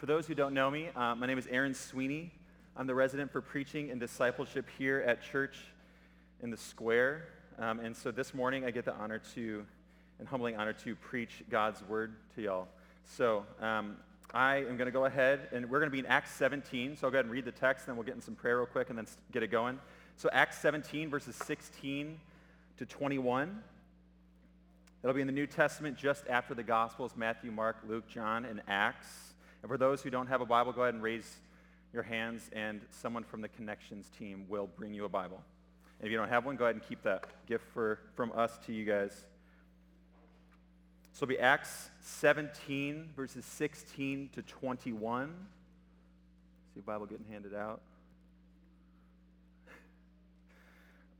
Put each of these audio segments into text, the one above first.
For those who don't know me, uh, my name is Aaron Sweeney. I'm the resident for preaching and discipleship here at church in the square. Um, and so this morning I get the honor to, and humbling honor to preach God's word to y'all. So um, I am going to go ahead, and we're going to be in Acts 17. So I'll go ahead and read the text, and then we'll get in some prayer real quick and then get it going. So Acts 17, verses 16 to 21. It'll be in the New Testament just after the Gospels, Matthew, Mark, Luke, John, and Acts. And for those who don't have a Bible, go ahead and raise your hands, and someone from the Connections team will bring you a Bible. And if you don't have one, go ahead and keep that gift for, from us to you guys. So it'll be Acts 17, verses 16 to 21. See Bible getting handed out.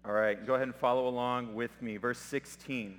All right, go ahead and follow along with me. Verse 16.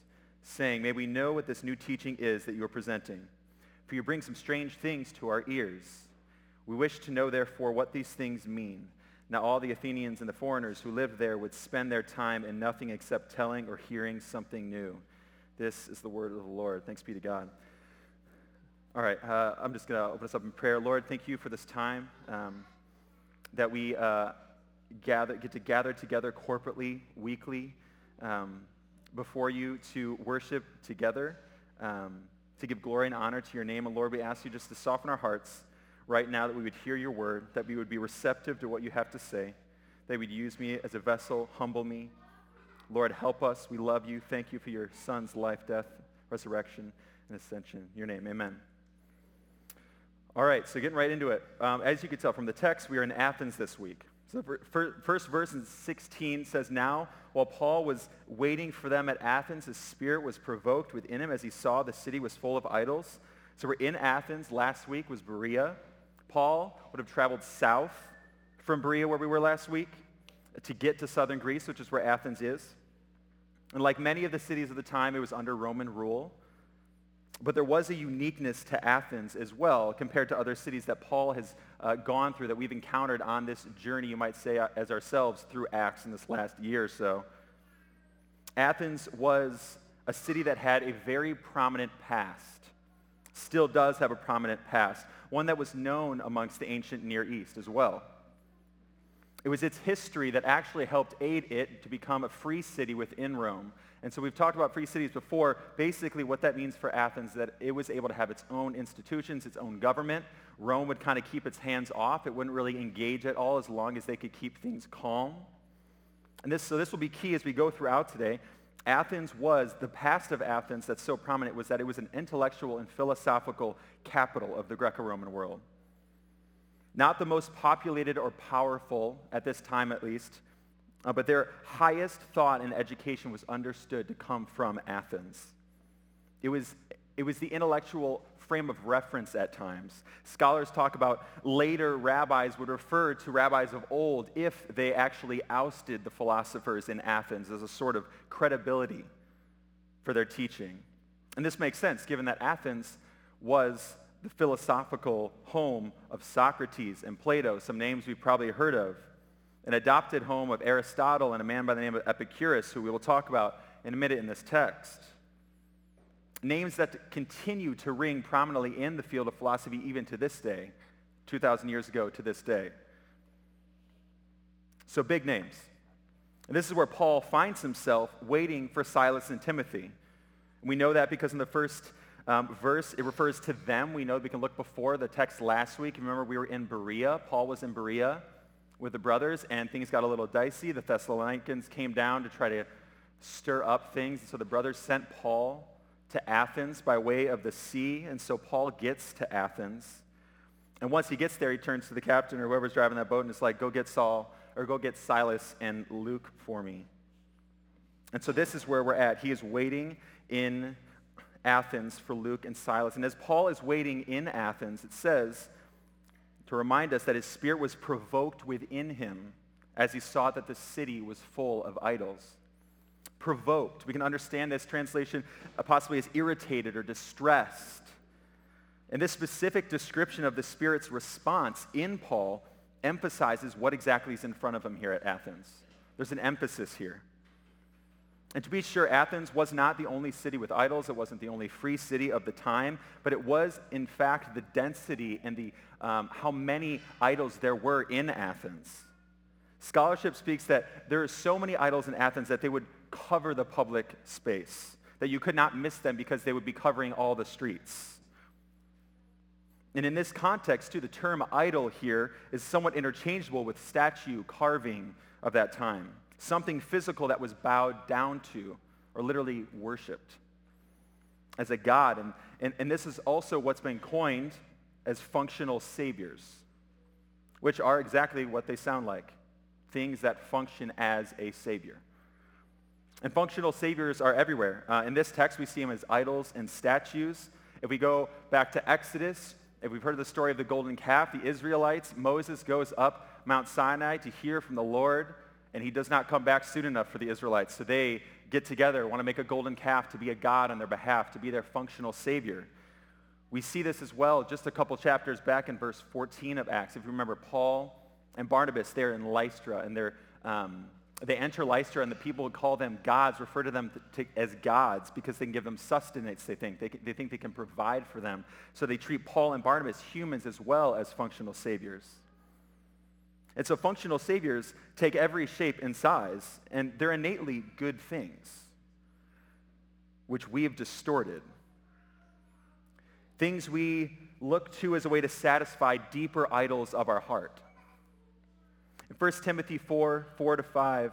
saying, May we know what this new teaching is that you are presenting. For you bring some strange things to our ears. We wish to know, therefore, what these things mean. Now all the Athenians and the foreigners who lived there would spend their time in nothing except telling or hearing something new. This is the word of the Lord. Thanks be to God. All right, uh, I'm just going to open us up in prayer. Lord, thank you for this time um, that we uh, gather, get to gather together corporately, weekly. Um, before you to worship together, um, to give glory and honor to your name. And Lord, we ask you just to soften our hearts right now that we would hear your word, that we would be receptive to what you have to say, that would use me as a vessel, humble me. Lord, help us. We love you. Thank you for your son's life, death, resurrection, and ascension. Your name, amen. All right, so getting right into it. Um, as you can tell from the text, we are in Athens this week. So the first verse in 16 says, Now, while Paul was waiting for them at Athens, his spirit was provoked within him as he saw the city was full of idols. So we're in Athens. Last week was Berea. Paul would have traveled south from Berea, where we were last week, to get to southern Greece, which is where Athens is. And like many of the cities of the time, it was under Roman rule. But there was a uniqueness to Athens as well compared to other cities that Paul has uh, gone through, that we've encountered on this journey, you might say, uh, as ourselves through Acts in this last year or so. Athens was a city that had a very prominent past, still does have a prominent past, one that was known amongst the ancient Near East as well. It was its history that actually helped aid it to become a free city within Rome. And so we've talked about free cities before. Basically, what that means for Athens is that it was able to have its own institutions, its own government. Rome would kind of keep its hands off. It wouldn't really engage at all as long as they could keep things calm. And this, so this will be key as we go throughout today. Athens was, the past of Athens that's so prominent was that it was an intellectual and philosophical capital of the Greco-Roman world. Not the most populated or powerful at this time at least, uh, but their highest thought and education was understood to come from Athens. It was, it was the intellectual frame of reference at times. Scholars talk about later rabbis would refer to rabbis of old if they actually ousted the philosophers in Athens as a sort of credibility for their teaching. And this makes sense given that Athens was the philosophical home of Socrates and Plato, some names we've probably heard of an adopted home of Aristotle and a man by the name of Epicurus, who we will talk about in a minute in this text. Names that continue to ring prominently in the field of philosophy even to this day, 2,000 years ago to this day. So big names. And this is where Paul finds himself waiting for Silas and Timothy. We know that because in the first um, verse, it refers to them. We know we can look before the text last week. Remember, we were in Berea. Paul was in Berea with the brothers, and things got a little dicey. The Thessalonians came down to try to stir up things. So the brothers sent Paul to Athens by way of the sea, and so Paul gets to Athens. And once he gets there, he turns to the captain or whoever's driving that boat and is like, go get Saul, or go get Silas and Luke for me. And so this is where we're at. He is waiting in Athens for Luke and Silas. And as Paul is waiting in Athens, it says to remind us that his spirit was provoked within him as he saw that the city was full of idols. Provoked. We can understand this translation uh, possibly as irritated or distressed. And this specific description of the Spirit's response in Paul emphasizes what exactly is in front of him here at Athens. There's an emphasis here. And to be sure, Athens was not the only city with idols. It wasn't the only free city of the time, but it was, in fact, the density and the, um, how many idols there were in Athens. Scholarship speaks that there are so many idols in Athens that they would cover the public space, that you could not miss them because they would be covering all the streets. And in this context, too, the term idol here is somewhat interchangeable with statue, carving of that time. Something physical that was bowed down to or literally worshiped as a god. And, and, and this is also what's been coined as functional saviors, which are exactly what they sound like things that function as a savior. And functional saviors are everywhere. Uh, in this text, we see them as idols and statues. If we go back to Exodus, if we've heard the story of the golden calf, the Israelites, Moses goes up Mount Sinai to hear from the Lord, and he does not come back soon enough for the Israelites. So they get together, want to make a golden calf to be a God on their behalf, to be their functional savior. We see this as well just a couple chapters back in verse 14 of Acts. If you remember, Paul and Barnabas, they're in Lystra, and they're um, they enter Lystra and the people call them gods, refer to them to, to, as gods because they can give them sustenance, they think. They, they think they can provide for them. So they treat Paul and Barnabas humans as well as functional saviors. And so functional saviors take every shape and size, and they're innately good things, which we have distorted. Things we look to as a way to satisfy deeper idols of our heart. 1 Timothy 4, 4 to 5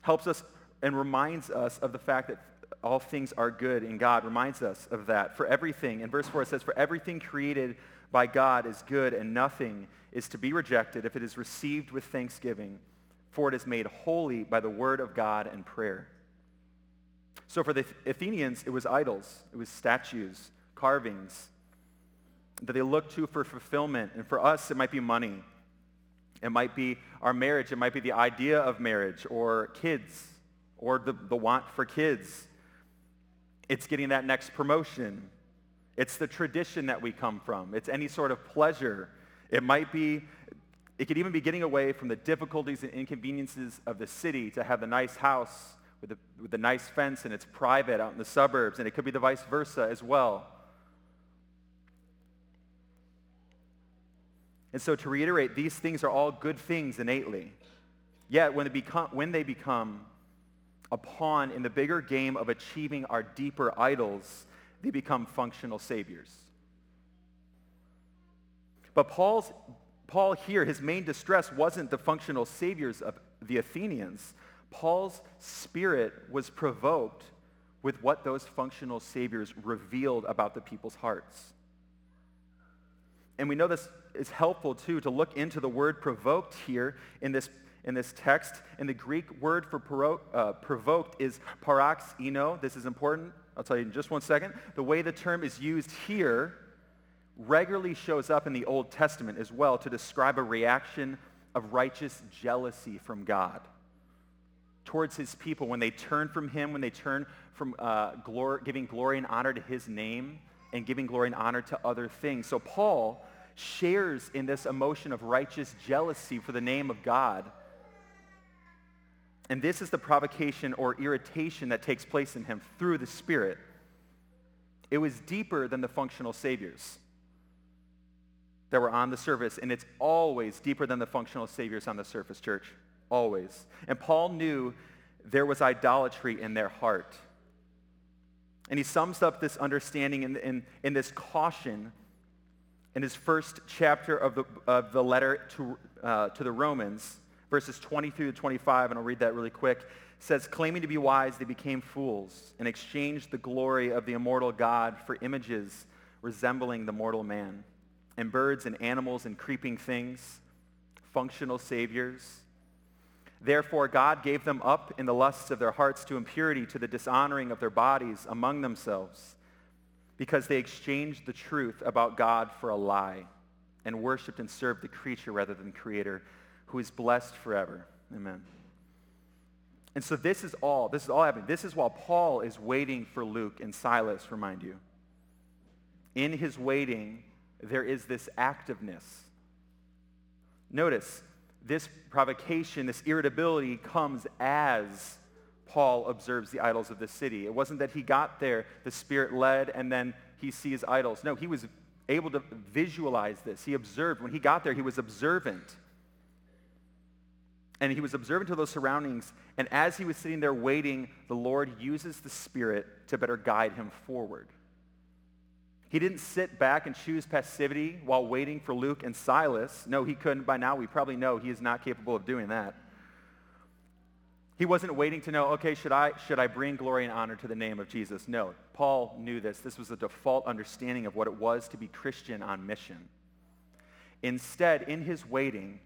helps us and reminds us of the fact that all things are good in God, reminds us of that. For everything, in verse 4 it says, For everything created by God is good, and nothing is to be rejected if it is received with thanksgiving, for it is made holy by the word of God and prayer. So for the Athenians, it was idols, it was statues, carvings that they look to for fulfillment. And for us, it might be money. It might be our marriage. It might be the idea of marriage or kids or the, the want for kids. It's getting that next promotion. It's the tradition that we come from. It's any sort of pleasure. It might be, it could even be getting away from the difficulties and inconveniences of the city to have the nice house with the, with the nice fence and it's private out in the suburbs. And it could be the vice versa as well. And so to reiterate, these things are all good things innately. Yet when they become, when they become a pawn in the bigger game of achieving our deeper idols, they become functional saviors. But Paul's, Paul here, his main distress wasn't the functional saviors of the Athenians. Paul's spirit was provoked with what those functional saviors revealed about the people's hearts. And we know this is helpful too to look into the word provoked here in this, in this text. And the Greek word for uh, provoked is paroxeno. This is important. I'll tell you in just one second. The way the term is used here regularly shows up in the Old Testament as well to describe a reaction of righteous jealousy from God towards his people when they turn from him, when they turn from uh, giving glory and honor to his name and giving glory and honor to other things. So Paul shares in this emotion of righteous jealousy for the name of God. And this is the provocation or irritation that takes place in him through the Spirit. It was deeper than the functional saviors that were on the surface, and it's always deeper than the functional saviors on the surface, church. Always. And Paul knew there was idolatry in their heart. And he sums up this understanding in, in, in this caution in his first chapter of the, of the letter to, uh, to the Romans, verses 23 to 25, and I'll read that really quick, says, Claiming to be wise, they became fools and exchanged the glory of the immortal God for images resembling the mortal man, and birds and animals and creeping things, functional saviors. Therefore, God gave them up in the lusts of their hearts to impurity, to the dishonoring of their bodies among themselves because they exchanged the truth about God for a lie and worshiped and served the creature rather than the creator who is blessed forever. Amen. And so this is all, this is all happening. This is while Paul is waiting for Luke and Silas, remind you. In his waiting, there is this activeness. Notice, this provocation, this irritability comes as Paul observes the idols of the city. It wasn't that he got there, the Spirit led, and then he sees idols. No, he was able to visualize this. He observed. When he got there, he was observant and he was observant to those surroundings. And as he was sitting there waiting, the Lord uses the Spirit to better guide him forward. He didn't sit back and choose passivity while waiting for Luke and Silas. No, he couldn't. By now, we probably know he is not capable of doing that. He wasn't waiting to know, okay, should I, should I bring glory and honor to the name of Jesus? No, Paul knew this. This was a default understanding of what it was to be Christian on mission. Instead, in his waiting,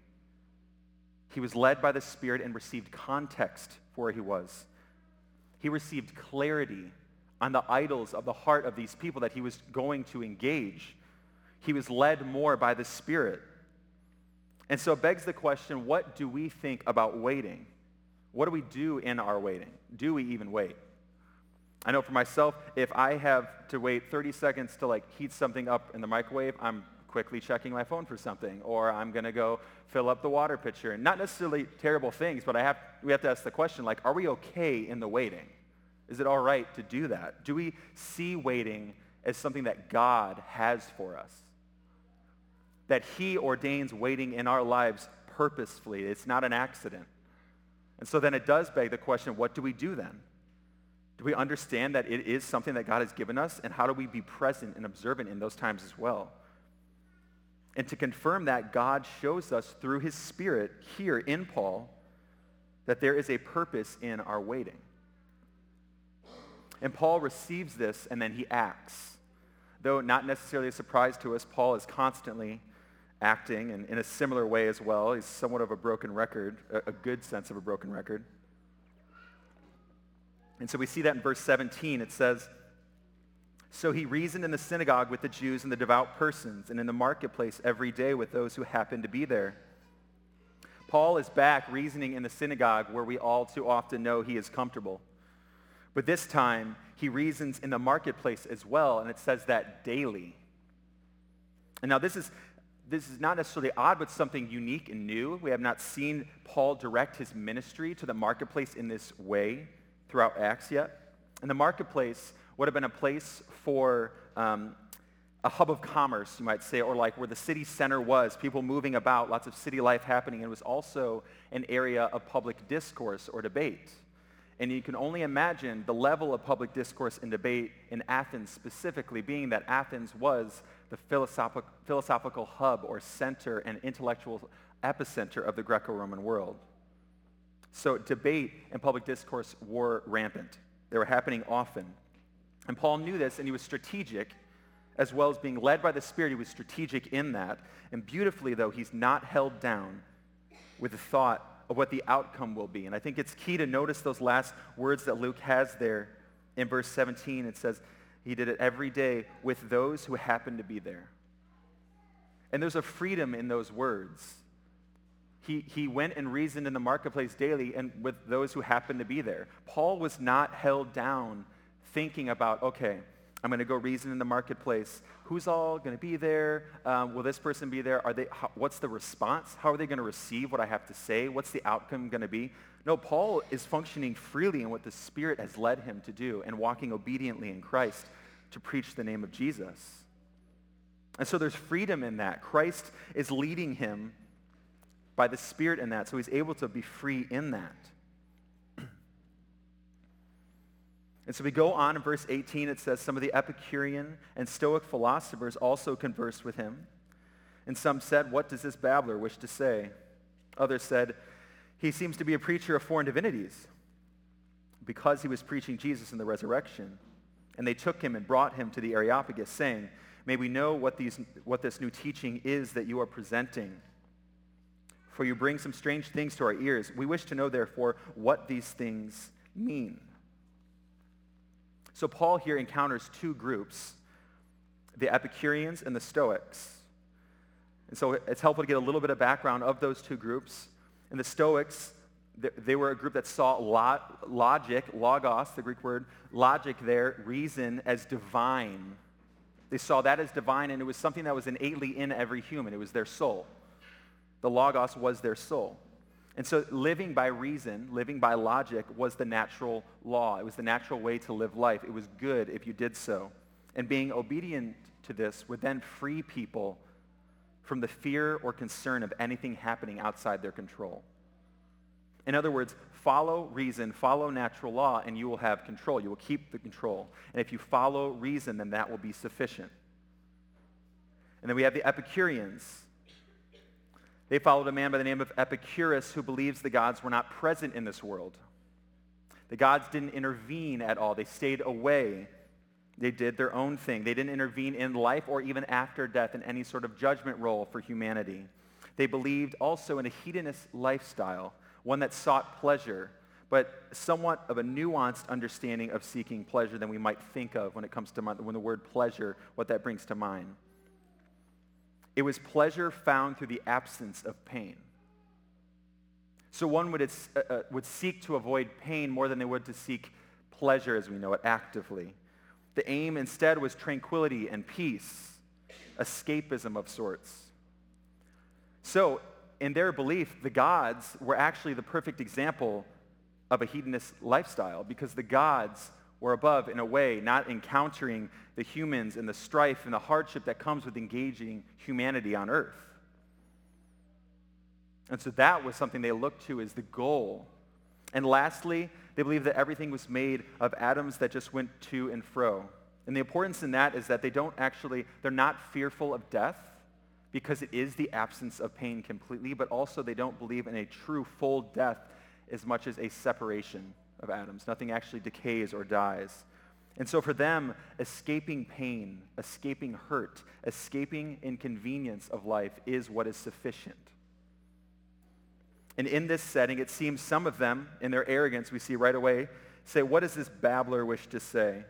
he was led by the Spirit and received context for where he was. He received clarity on the idols of the heart of these people that he was going to engage. He was led more by the Spirit. And so it begs the question, what do we think about waiting? What do we do in our waiting? Do we even wait? I know for myself, if I have to wait 30 seconds to like heat something up in the microwave, I'm quickly checking my phone for something, or I'm going to go fill up the water pitcher. Not necessarily terrible things, but I have, we have to ask the question, like, are we okay in the waiting? Is it all right to do that? Do we see waiting as something that God has for us? That he ordains waiting in our lives purposefully. It's not an accident. And so then it does beg the question, what do we do then? Do we understand that it is something that God has given us? And how do we be present and observant in those times as well? And to confirm that, God shows us through his Spirit here in Paul that there is a purpose in our waiting. And Paul receives this and then he acts. Though not necessarily a surprise to us, Paul is constantly acting and in a similar way as well. He's somewhat of a broken record, a, good sense of a broken record. And so we see that in verse 17. It says, so he reasoned in the synagogue with the Jews and the devout persons, and in the marketplace every day with those who happened to be there. Paul is back reasoning in the synagogue where we all too often know he is comfortable. But this time, he reasons in the marketplace as well, and it says that daily. And now this is, this is not necessarily odd, but something unique and new. We have not seen Paul direct his ministry to the marketplace in this way throughout Acts yet. And the marketplace would have been a place for um, a hub of commerce, you might say, or like where the city center was, people moving about, lots of city life happening. And it was also an area of public discourse or debate. And you can only imagine the level of public discourse and debate in Athens specifically, being that Athens was the philosophic, philosophical hub or center and intellectual epicenter of the Greco-Roman world. So debate and public discourse were rampant. They were happening often. And Paul knew this, and he was strategic, as well as being led by the Spirit. He was strategic in that. And beautifully, though, he's not held down with the thought of what the outcome will be. And I think it's key to notice those last words that Luke has there in verse 17. It says, He did it every day with those who happened to be there. And there's a freedom in those words. He, he went and reasoned in the marketplace daily and with those who happened to be there. Paul was not held down thinking about, okay, I'm going to go reason in the marketplace. Who's all going to be there? Um, will this person be there? Are they, how, what's the response? How are they going to receive what I have to say? What's the outcome going to be? No, Paul is functioning freely in what the Spirit has led him to do and walking obediently in Christ to preach the name of Jesus. And so there's freedom in that. Christ is leading him by the Spirit in that, so he's able to be free in that. And so we go on in verse 18, it says, Some of the Epicurean and Stoic philosophers also conversed with him. And some said, What does this babbler wish to say? Others said, He seems to be a preacher of foreign divinities because he was preaching Jesus in the resurrection. And they took him and brought him to the Areopagus, saying, May we know what, these, what this new teaching is that you are presenting. For you bring some strange things to our ears. We wish to know, therefore, what these things mean. So Paul here encounters two groups the Epicureans and the Stoics. And so it's helpful to get a little bit of background of those two groups. And the Stoics, they were a group that saw logic, logos, the Greek word, logic there, reason, as divine. They saw that as divine, and it was something that was innately in every human. It was their soul. The logos was their soul. And so living by reason, living by logic was the natural law. It was the natural way to live life. It was good if you did so. And being obedient to this would then free people from the fear or concern of anything happening outside their control. In other words, follow reason, follow natural law, and you will have control. You will keep the control. And if you follow reason, then that will be sufficient. And then we have the Epicureans. They followed a man by the name of Epicurus who believes the gods were not present in this world. The gods didn't intervene at all. They stayed away. They did their own thing. They didn't intervene in life or even after death in any sort of judgment role for humanity. They believed also in a hedonist lifestyle, one that sought pleasure, but somewhat of a nuanced understanding of seeking pleasure than we might think of when it comes to when the word pleasure, what that brings to mind. It was pleasure found through the absence of pain. So one would, uh, uh, would seek to avoid pain more than they would to seek pleasure as we know it actively. The aim instead was tranquility and peace, escapism of sorts. So, in their belief, the gods were actually the perfect example of a hedonist lifestyle because the gods were above in a way, not encountering the humans and the strife and the hardship that comes with engaging humanity on earth. And so that was something they looked to as the goal. And lastly, they believed that everything was made of atoms that just went to and fro. And the importance in that is that they don't actually, they're not fearful of death because it is the absence of pain completely, but also they don't believe in a true full death as much as a separation of atoms. Nothing actually decays or dies. And so for them, escaping pain, escaping hurt, escaping inconvenience of life is what is sufficient. And in this setting, it seems some of them, in their arrogance, we see right away, say, What does this babbler wish to say?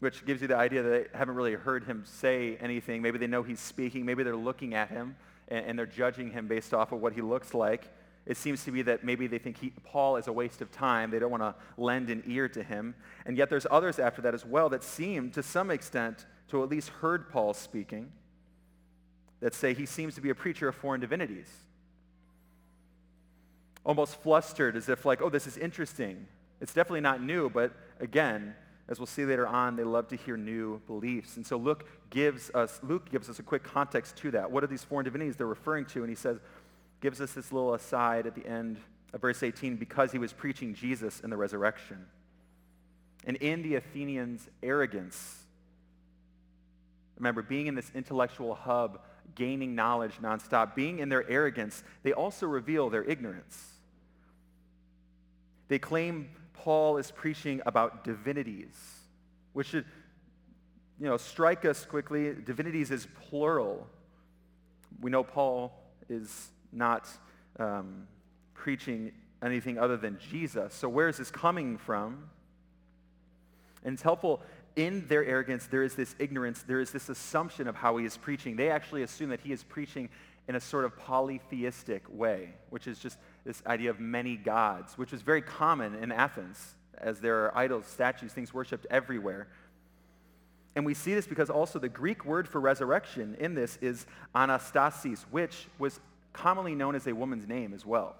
Which gives you the idea that they haven't really heard him say anything. Maybe they know he's speaking. Maybe they're looking at him and, and they're judging him based off of what he looks like. It seems to be that maybe they think he, Paul is a waste of time. They don't want to lend an ear to him. And yet there's others after that as well that seem, to some extent, to at least heard Paul speaking, that say he seems to be a preacher of foreign divinities. Almost flustered as if like, oh, this is interesting. It's definitely not new, but again, as we'll see later on, they love to hear new beliefs. And so Luke gives us, Luke gives us a quick context to that. What are these foreign divinities they're referring to? And he says, gives us this little aside at the end of verse 18 because he was preaching Jesus in the resurrection. And in the Athenians' arrogance, remember, being in this intellectual hub, gaining knowledge nonstop, being in their arrogance, they also reveal their ignorance. They claim Paul is preaching about divinities, which should you know, strike us quickly. Divinities is plural. We know Paul is not um, preaching anything other than Jesus. So where is this coming from? And it's helpful in their arrogance, there is this ignorance, there is this assumption of how he is preaching. They actually assume that he is preaching in a sort of polytheistic way, which is just this idea of many gods, which was very common in Athens, as there are idols, statues, things worshipped everywhere. And we see this because also the Greek word for resurrection in this is anastasis, which was commonly known as a woman's name as well.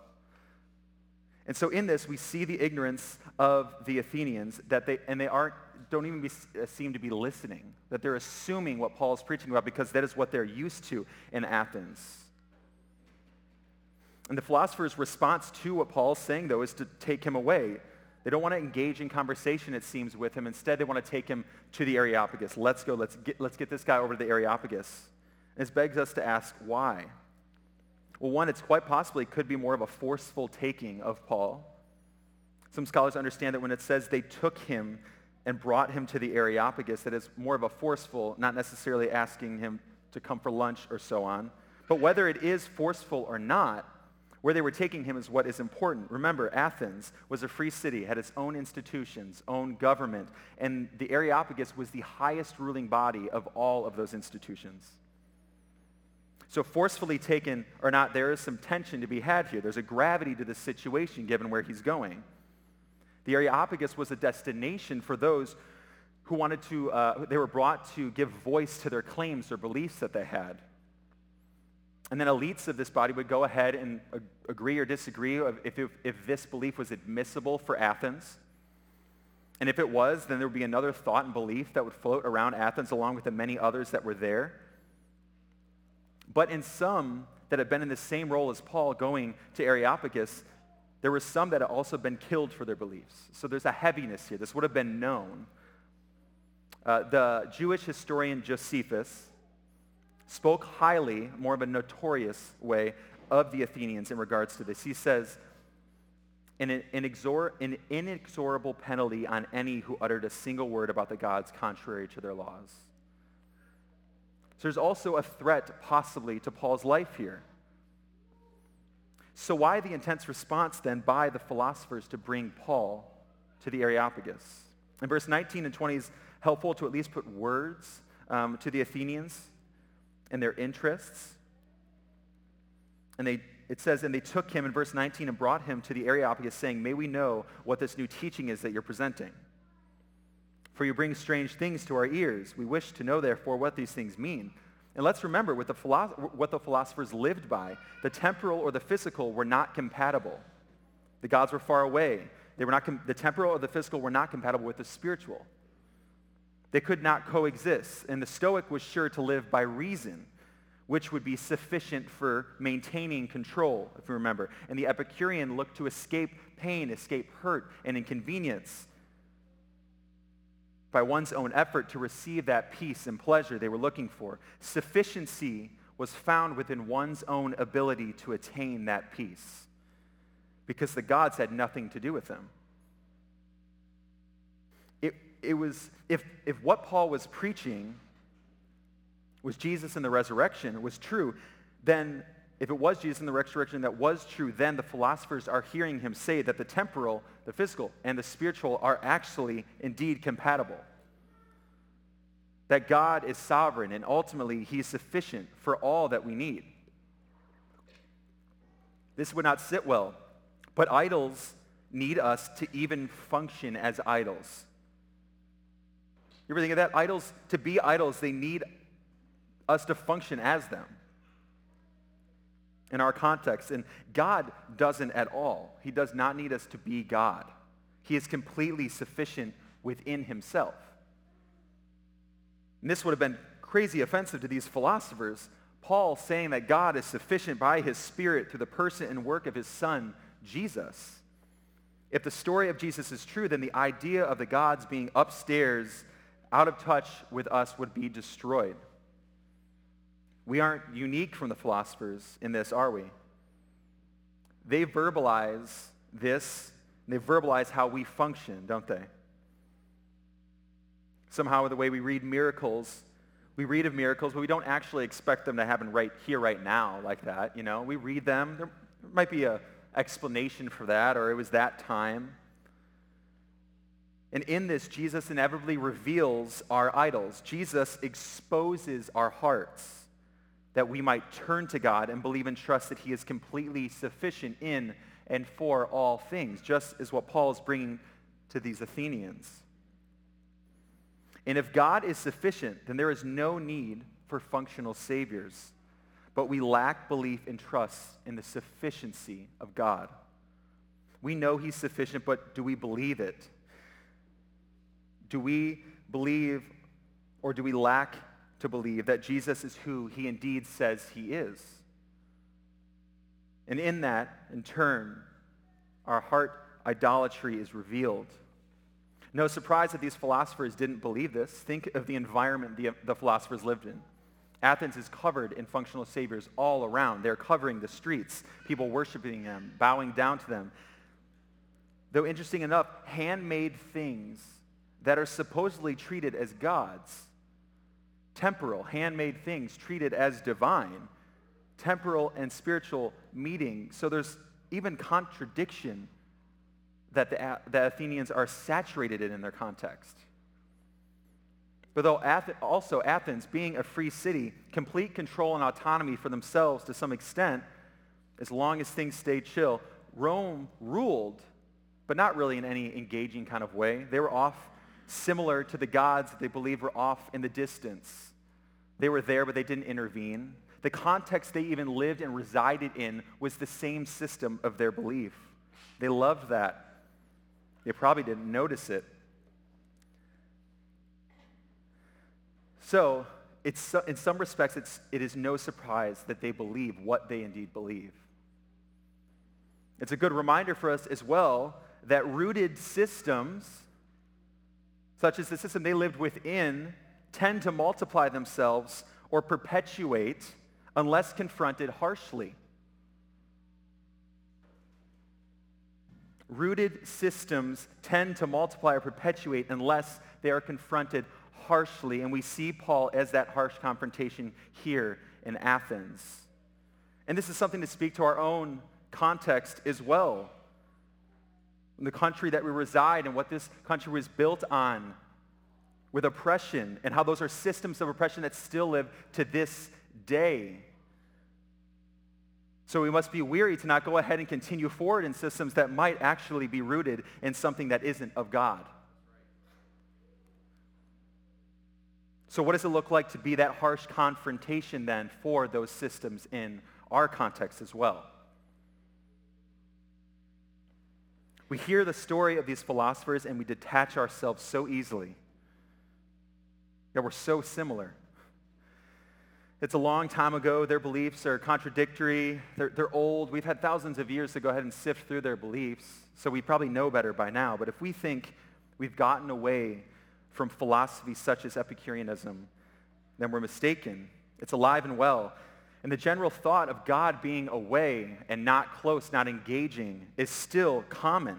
And so in this, we see the ignorance of the Athenians that they, and they aren't, don't even be, seem to be listening, that they're assuming what Paul is preaching about because that is what they're used to in Athens. And the philosopher's response to what Paul's saying, though, is to take him away. They don't want to engage in conversation, it seems, with him. Instead, they want to take him to the Areopagus. Let's go, let's get, let's get this guy over to the Areopagus. And this begs us to ask why. Well, one, it's quite possibly could be more of a forceful taking of Paul. Some scholars understand that when it says they took him and brought him to the Areopagus, that it's more of a forceful, not necessarily asking him to come for lunch or so on. But whether it is forceful or not, Where they were taking him is what is important. Remember, Athens was a free city, had its own institutions, own government, and the Areopagus was the highest ruling body of all of those institutions. So, forcefully taken or not, there is some tension to be had here. There's a gravity to the situation given where he's going. The Areopagus was a destination for those who wanted to, uh, they were brought to give voice to their claims or beliefs that they had. And then elites of this body would go ahead and agree or disagree if, if, if this belief was admissible for Athens. And if it was, then there would be another thought and belief that would float around Athens along with the many others that were there. But in some that had been in the same role as Paul going to Areopagus, there were some that had also been killed for their beliefs. So there's a heaviness here. This would have been known. Uh, the Jewish historian Josephus spoke highly, more of a notorious way, of the Athenians in regards to this. He says, an, an, an inexorable penalty on any who uttered a single word about the gods contrary to their laws. So there's also a threat, possibly, to Paul's life here. So, why the intense response then by the philosophers to bring Paul to the Areopagus? In verse 19 and 20 is helpful to at least put words um, to the Athenians and their interests. And they, it says, and they took him in verse 19 and brought him to the Areopagus, saying, May we know what this new teaching is that you're presenting. For you bring strange things to our ears. We wish to know, therefore, what these things mean. And let's remember what the, philosoph- what the philosophers lived by. The temporal or the physical were not compatible. The gods were far away. They were not com- the temporal or the physical were not compatible with the spiritual. They could not coexist. And the Stoic was sure to live by reason, which would be sufficient for maintaining control, if you remember. And the Epicurean looked to escape pain, escape hurt, and inconvenience by one's own effort to receive that peace and pleasure they were looking for. Sufficiency was found within one's own ability to attain that peace because the gods had nothing to do with them. It, it was, if, if what Paul was preaching was Jesus and the resurrection was true, then if it was Jesus in the resurrection that was true, then the philosophers are hearing him say that the temporal, the physical, and the spiritual are actually indeed compatible. That God is sovereign and ultimately he's sufficient for all that we need. This would not sit well, but idols need us to even function as idols. You ever think of that? Idols, to be idols, they need us to function as them in our context. And God doesn't at all. He does not need us to be God. He is completely sufficient within himself. And this would have been crazy offensive to these philosophers. Paul saying that God is sufficient by his Spirit through the person and work of his Son, Jesus. If the story of Jesus is true, then the idea of the gods being upstairs, out of touch with us, would be destroyed. We aren't unique from the philosophers in this, are we? They verbalize this, they verbalize how we function, don't they? Somehow, the way we read miracles, we read of miracles, but we don't actually expect them to happen right here, right now, like that. You know, we read them. There might be a explanation for that, or it was that time. And in this, Jesus inevitably reveals our idols. Jesus exposes our hearts that we might turn to God and believe and trust that he is completely sufficient in and for all things, just as what Paul is bringing to these Athenians. And if God is sufficient, then there is no need for functional saviors. But we lack belief and trust in the sufficiency of God. We know he's sufficient, but do we believe it? Do we believe or do we lack to believe that Jesus is who he indeed says he is. And in that, in turn, our heart idolatry is revealed. No surprise that these philosophers didn't believe this. Think of the environment the, the philosophers lived in. Athens is covered in functional saviors all around. They're covering the streets, people worshiping them, bowing down to them. Though interesting enough, handmade things that are supposedly treated as gods temporal, handmade things treated as divine temporal and spiritual meeting. So there's even contradiction that the, the Athenians are saturated in in their context. But though Ath- also Athens, being a free city, complete control and autonomy for themselves to some extent, as long as things stayed chill, Rome ruled, but not really in any engaging kind of way. They were off similar to the gods that they believed were off in the distance. They were there, but they didn't intervene. The context they even lived and resided in was the same system of their belief. They loved that. They probably didn't notice it. So, it's, in some respects, it's, it is no surprise that they believe what they indeed believe. It's a good reminder for us as well that rooted systems, such as the system they lived within, tend to multiply themselves or perpetuate unless confronted harshly. Rooted systems tend to multiply or perpetuate unless they are confronted harshly, and we see Paul as that harsh confrontation here in Athens. And this is something to speak to our own context as well. The country that we reside and what this country was built on with oppression and how those are systems of oppression that still live to this day. So we must be weary to not go ahead and continue forward in systems that might actually be rooted in something that isn't of God. So, what does it look like to be that harsh confrontation then for those systems in our context as well? We hear the story of these philosophers and we detach ourselves so easily. That we're so similar. It's a long time ago. Their beliefs are contradictory. They're, they're old. We've had thousands of years to go ahead and sift through their beliefs, so we probably know better by now. But if we think we've gotten away from philosophy such as Epicureanism, then we're mistaken. It's alive and well. And the general thought of God being away and not close, not engaging, is still common.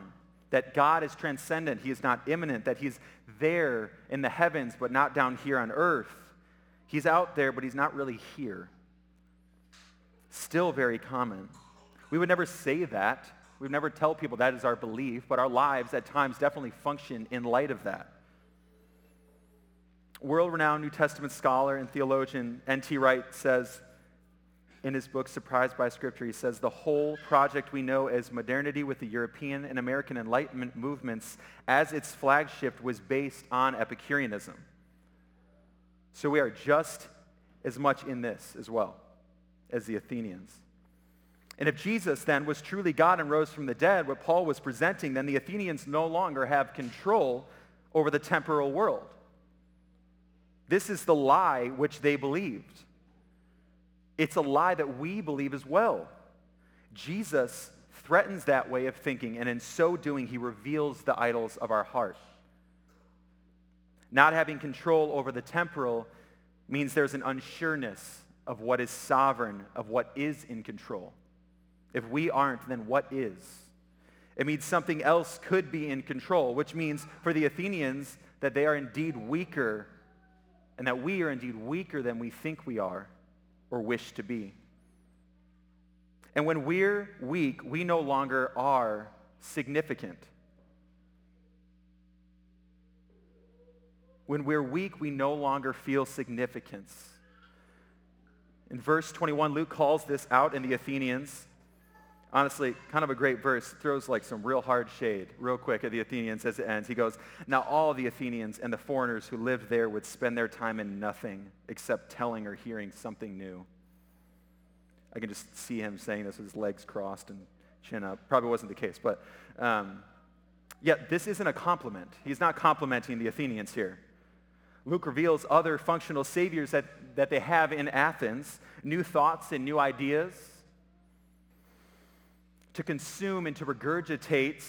That God is transcendent, He is not immanent, that He's there in the heavens, but not down here on earth. He's out there, but He's not really here. Still very common. We would never say that. We would never tell people that is our belief, but our lives at times definitely function in light of that world-renowned New Testament scholar and theologian N.T. Wright says in his book Surprised by Scripture, he says, the whole project we know as modernity with the European and American Enlightenment movements as its flagship was based on Epicureanism. So we are just as much in this as well as the Athenians. And if Jesus then was truly God and rose from the dead, what Paul was presenting, then the Athenians no longer have control over the temporal world. This is the lie which they believed. It's a lie that we believe as well. Jesus threatens that way of thinking, and in so doing, he reveals the idols of our heart. Not having control over the temporal means there's an unsureness of what is sovereign, of what is in control. If we aren't, then what is? It means something else could be in control, which means for the Athenians that they are indeed weaker and that we are indeed weaker than we think we are or wish to be. And when we're weak, we no longer are significant. When we're weak, we no longer feel significance. In verse 21, Luke calls this out in the Athenians honestly, kind of a great verse, throws like some real hard shade real quick at the Athenians as it ends. He goes, Now all the Athenians and the foreigners who lived there would spend their time in nothing except telling or hearing something new. I can just see him saying this with his legs crossed and chin up. Probably wasn't the case, but um, yet this isn't a compliment. He's not complimenting the Athenians here. Luke reveals other functional saviors that, that they have in Athens, new thoughts and new ideas to consume and to regurgitate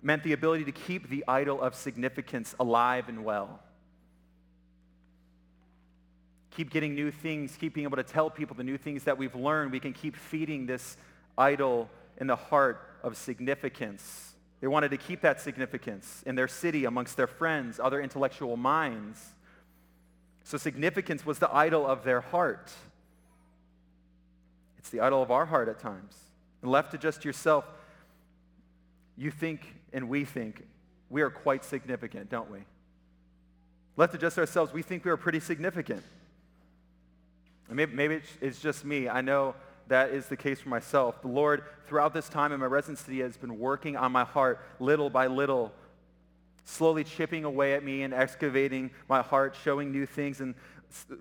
meant the ability to keep the idol of significance alive and well. Keep getting new things, keep being able to tell people the new things that we've learned. We can keep feeding this idol in the heart of significance. They wanted to keep that significance in their city, amongst their friends, other intellectual minds. So significance was the idol of their heart. It's the idol of our heart at times. And left to just yourself, you think and we think we are quite significant, don't we? Left to just ourselves, we think we are pretty significant. And maybe, maybe it's just me. I know that is the case for myself. The Lord, throughout this time in my residency, has been working on my heart little by little, slowly chipping away at me and excavating my heart, showing new things and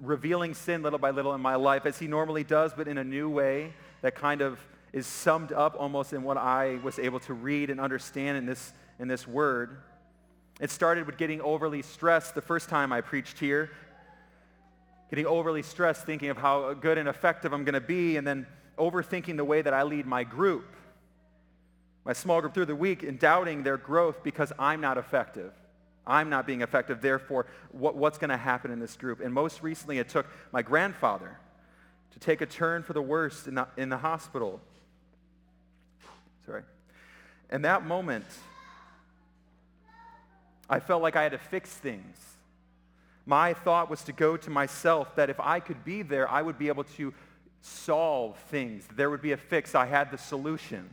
revealing sin little by little in my life, as he normally does, but in a new way that kind of is summed up almost in what I was able to read and understand in this, in this word. It started with getting overly stressed the first time I preached here, getting overly stressed thinking of how good and effective I'm going to be, and then overthinking the way that I lead my group, my small group through the week, and doubting their growth because I'm not effective. I'm not being effective, therefore, what, what's going to happen in this group? And most recently, it took my grandfather to take a turn for the worst in the, in the hospital. Sorry. And that moment, I felt like I had to fix things. My thought was to go to myself that if I could be there, I would be able to solve things. There would be a fix. I had the solution.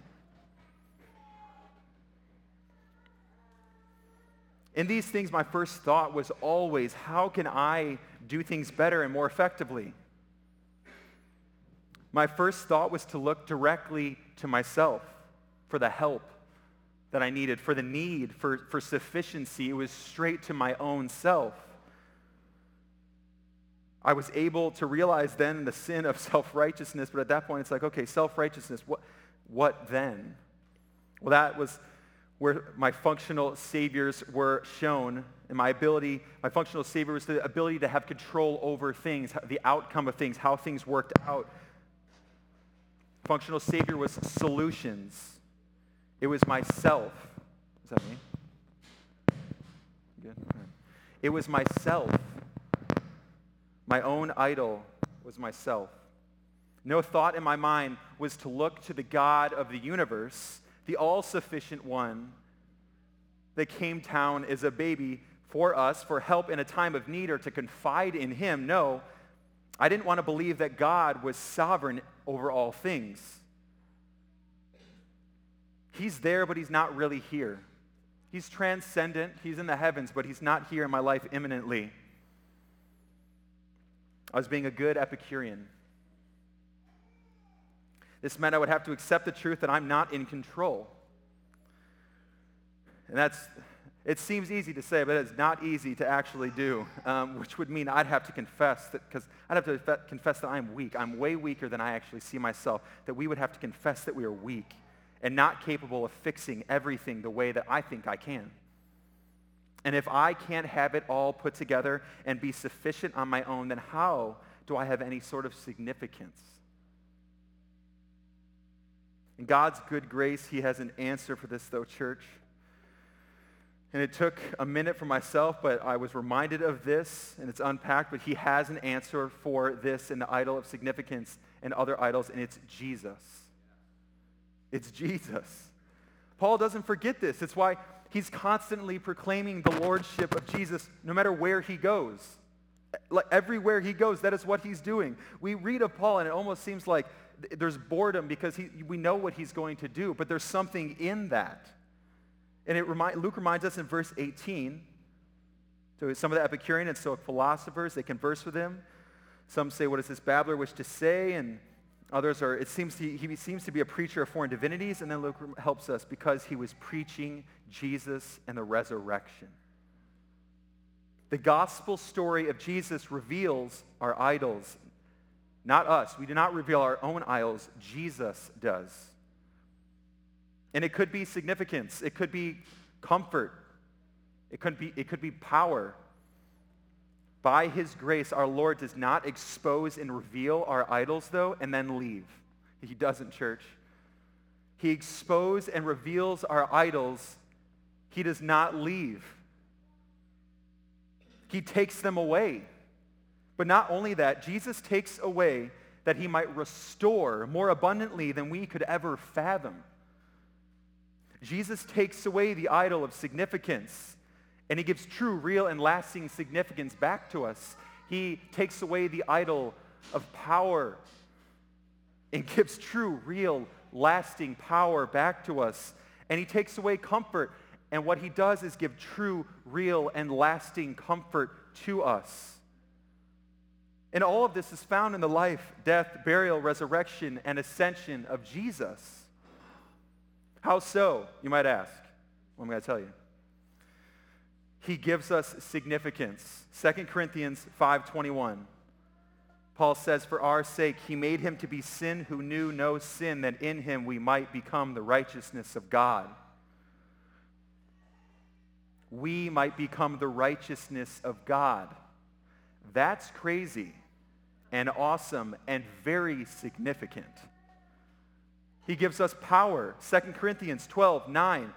In these things, my first thought was always, how can I do things better and more effectively? My first thought was to look directly to myself for the help that I needed, for the need, for, for sufficiency. It was straight to my own self. I was able to realize then the sin of self-righteousness, but at that point it's like, okay, self-righteousness, what, what then? Well, that was where my functional saviors were shown and my ability, my functional savior was the ability to have control over things, the outcome of things, how things worked out. Functional savior was solutions. It was myself. Is that me? Good. It was myself. My own idol was myself. No thought in my mind was to look to the God of the universe the all-sufficient one that came down as a baby for us for help in a time of need or to confide in him. No, I didn't want to believe that God was sovereign over all things. He's there, but he's not really here. He's transcendent. He's in the heavens, but he's not here in my life imminently. I was being a good Epicurean. This meant I would have to accept the truth that I'm not in control. And that's, it seems easy to say, but it's not easy to actually do, um, which would mean I'd have to confess that, because I'd have to confess that I'm weak. I'm way weaker than I actually see myself, that we would have to confess that we are weak and not capable of fixing everything the way that I think I can. And if I can't have it all put together and be sufficient on my own, then how do I have any sort of significance? In God's good grace, he has an answer for this, though, church. And it took a minute for myself, but I was reminded of this, and it's unpacked, but he has an answer for this in the idol of significance and other idols, and it's Jesus. It's Jesus. Paul doesn't forget this. It's why he's constantly proclaiming the lordship of Jesus no matter where he goes. Like everywhere he goes, that is what he's doing. We read of Paul, and it almost seems like there's boredom because he, we know what he's going to do, but there's something in that. And it remind, Luke reminds us in verse 18, so some of the Epicurean and Stoic philosophers, they converse with him. Some say, what does this babbler wish to say? And others are, it seems to, he seems to be a preacher of foreign divinities. And then Luke helps us because he was preaching Jesus and the resurrection. The gospel story of Jesus reveals our idols not us. We do not reveal our own idols. Jesus does. And it could be significance. It could be comfort. It could be, it could be power. By his grace, our Lord does not expose and reveal our idols, though, and then leave. He doesn't, church. He exposes and reveals our idols. He does not leave. He takes them away. But not only that, Jesus takes away that he might restore more abundantly than we could ever fathom. Jesus takes away the idol of significance and he gives true, real, and lasting significance back to us. He takes away the idol of power and gives true, real, lasting power back to us. And he takes away comfort. And what he does is give true, real, and lasting comfort to us. And all of this is found in the life, death, burial, resurrection, and ascension of Jesus. How so, you might ask? Well, I'm going to tell you. He gives us significance. 2 Corinthians 5.21. Paul says, For our sake he made him to be sin who knew no sin, that in him we might become the righteousness of God. We might become the righteousness of God. That's crazy and awesome and very significant. He gives us power. 2 Corinthians 12, 9.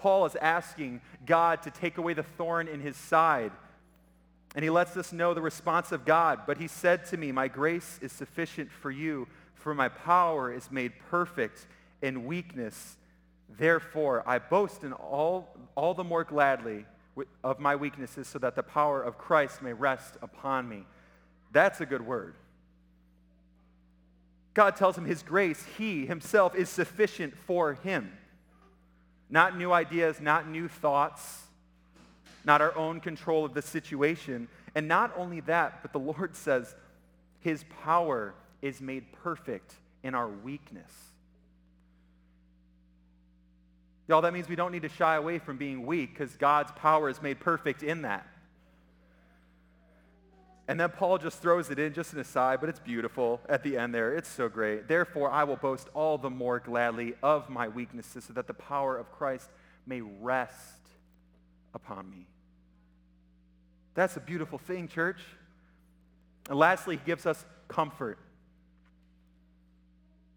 Paul is asking God to take away the thorn in his side. And he lets us know the response of God. But he said to me, My grace is sufficient for you, for my power is made perfect in weakness. Therefore, I boast in all, all the more gladly of my weaknesses so that the power of Christ may rest upon me. That's a good word. God tells him his grace, he himself, is sufficient for him. Not new ideas, not new thoughts, not our own control of the situation. And not only that, but the Lord says his power is made perfect in our weakness. Y'all, that means we don't need to shy away from being weak because God's power is made perfect in that. And then Paul just throws it in, just an aside, but it's beautiful at the end there. It's so great. Therefore, I will boast all the more gladly of my weaknesses so that the power of Christ may rest upon me. That's a beautiful thing, church. And lastly, he gives us comfort.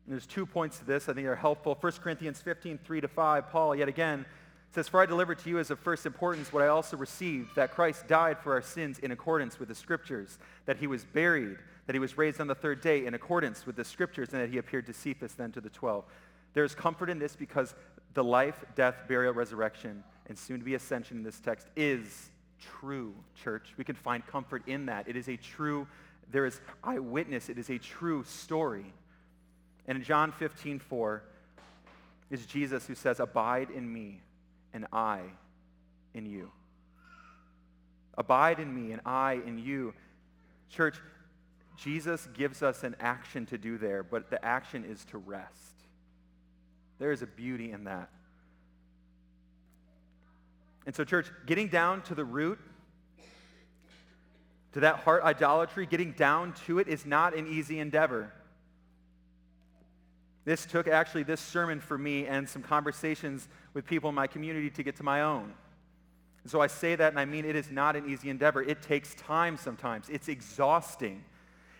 And there's two points to this I think are helpful. 1 Corinthians 15, 3 to 5, Paul, yet again, says, For I delivered to you as of first importance what I also received, that Christ died for our sins in accordance with the Scriptures, that he was buried, that he was raised on the third day in accordance with the Scriptures, and that he appeared to Cephas, then to the twelve. There's comfort in this because the life, death, burial, resurrection, and soon to be ascension in this text is true, church. We can find comfort in that. It is a true, there is eyewitness, it is a true story. And in John 15, 4, is Jesus who says, Abide in me and I in you. Abide in me and I in you. Church, Jesus gives us an action to do there, but the action is to rest. There is a beauty in that. And so, church, getting down to the root, to that heart idolatry, getting down to it is not an easy endeavor. This took actually this sermon for me and some conversations with people in my community to get to my own. And so I say that and I mean it is not an easy endeavor. It takes time sometimes. It's exhausting.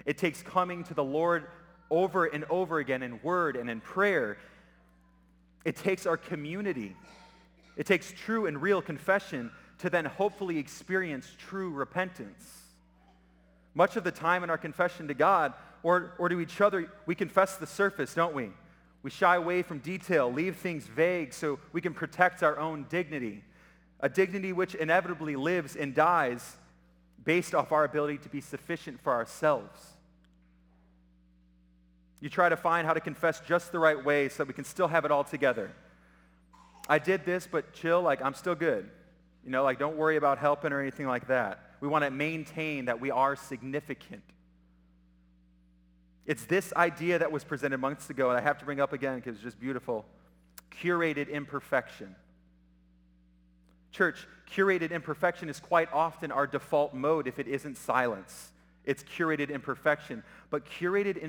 It takes coming to the Lord over and over again in word and in prayer. It takes our community. It takes true and real confession to then hopefully experience true repentance. Much of the time in our confession to God or, or to each other, we confess the surface, don't we? We shy away from detail, leave things vague so we can protect our own dignity, a dignity which inevitably lives and dies based off our ability to be sufficient for ourselves. You try to find how to confess just the right way so we can still have it all together. I did this, but chill, like I'm still good. You know, like don't worry about helping or anything like that. We want to maintain that we are significant. It's this idea that was presented months ago, and I have to bring up again because it's just beautiful. Curated imperfection. Church, curated imperfection is quite often our default mode if it isn't silence. It's curated imperfection. But curated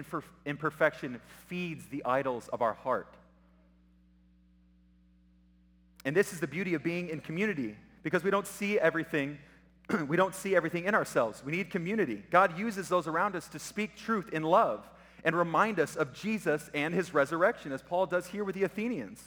imperfection feeds the idols of our heart. And this is the beauty of being in community because we don't see everything we don't see everything in ourselves. We need community. God uses those around us to speak truth in love and remind us of Jesus and his resurrection, as Paul does here with the Athenians,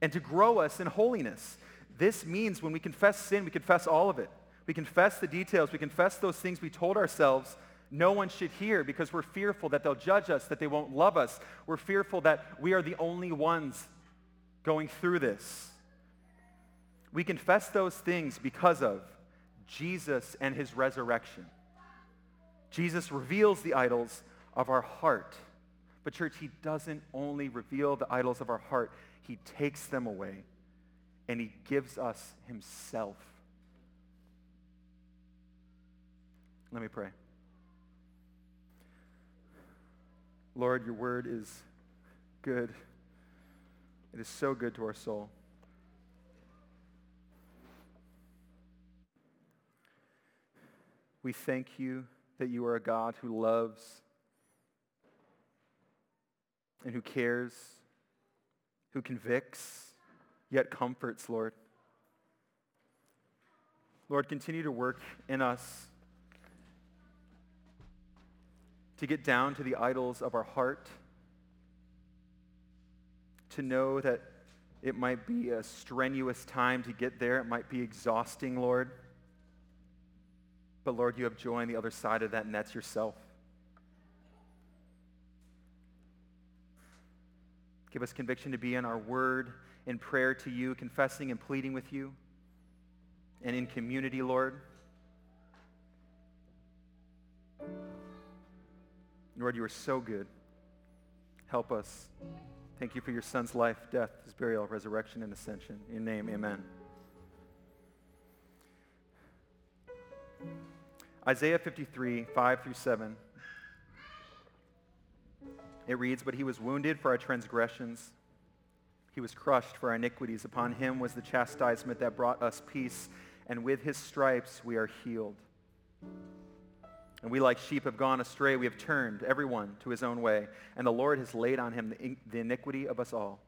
and to grow us in holiness. This means when we confess sin, we confess all of it. We confess the details. We confess those things we told ourselves no one should hear because we're fearful that they'll judge us, that they won't love us. We're fearful that we are the only ones going through this. We confess those things because of Jesus and his resurrection. Jesus reveals the idols of our heart. But, church, he doesn't only reveal the idols of our heart, he takes them away and he gives us himself. Let me pray. Lord, your word is good. It is so good to our soul. We thank you that you are a God who loves and who cares, who convicts, yet comforts, Lord. Lord, continue to work in us to get down to the idols of our heart, to know that it might be a strenuous time to get there. It might be exhausting, Lord. But Lord, you have joy on the other side of that, and that's yourself. Give us conviction to be in our word, in prayer to you, confessing and pleading with you, and in community, Lord. Lord, you are so good. Help us. Thank you for your son's life, death, his burial, resurrection, and ascension. In your name, amen. Isaiah 53, 5 through 7. It reads, But he was wounded for our transgressions. He was crushed for our iniquities. Upon him was the chastisement that brought us peace, and with his stripes we are healed. And we like sheep have gone astray. We have turned everyone to his own way. And the Lord has laid on him the, the iniquity of us all.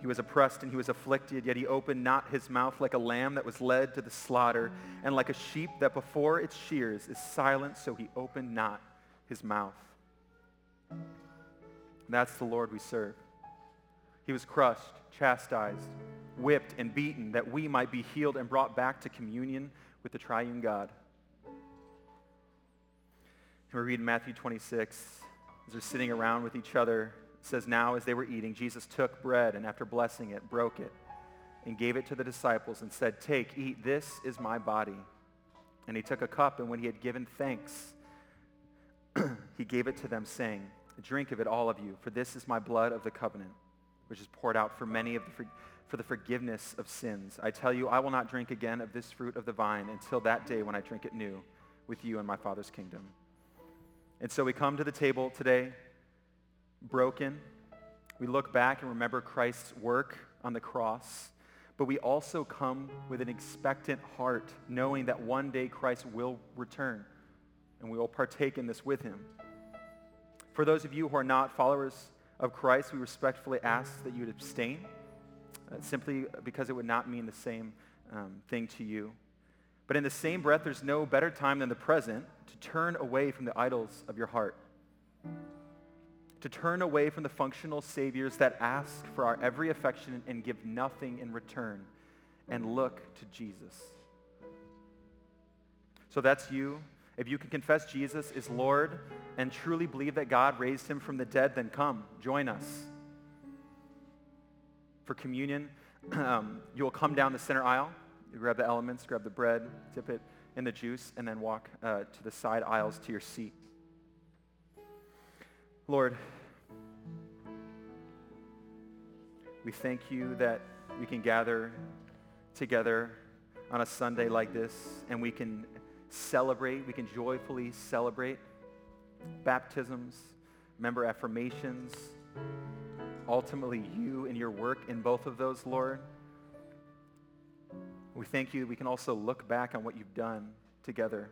He was oppressed and he was afflicted, yet he opened not his mouth like a lamb that was led to the slaughter, and like a sheep that before its shears is silent, so he opened not his mouth. That's the Lord we serve. He was crushed, chastised, whipped, and beaten that we might be healed and brought back to communion with the triune God. And we read Matthew 26, as they're sitting around with each other, says, Now as they were eating, Jesus took bread and after blessing it, broke it and gave it to the disciples and said, Take, eat, this is my body. And he took a cup, and when he had given thanks, he gave it to them, saying, Drink of it, all of you, for this is my blood of the covenant, which is poured out for many of the for, for the forgiveness of sins. I tell you, I will not drink again of this fruit of the vine until that day when I drink it new with you in my Father's kingdom. And so we come to the table today broken. We look back and remember Christ's work on the cross. But we also come with an expectant heart, knowing that one day Christ will return and we will partake in this with him. For those of you who are not followers of Christ, we respectfully ask that you would abstain, uh, simply because it would not mean the same um, thing to you. But in the same breath, there's no better time than the present to turn away from the idols of your heart to turn away from the functional saviors that ask for our every affection and give nothing in return, and look to Jesus. So that's you. If you can confess Jesus is Lord and truly believe that God raised him from the dead, then come, join us. For communion, um, you will come down the center aisle. You grab the elements, grab the bread, dip it in the juice, and then walk uh, to the side aisles to your seat. Lord, we thank you that we can gather together on a Sunday like this and we can celebrate, we can joyfully celebrate baptisms, member affirmations, ultimately you and your work in both of those, Lord. We thank you we can also look back on what you've done together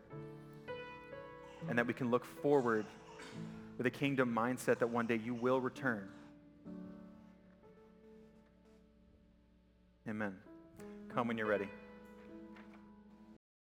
and that we can look forward with a kingdom mindset that one day you will return. Amen. Come when you're ready.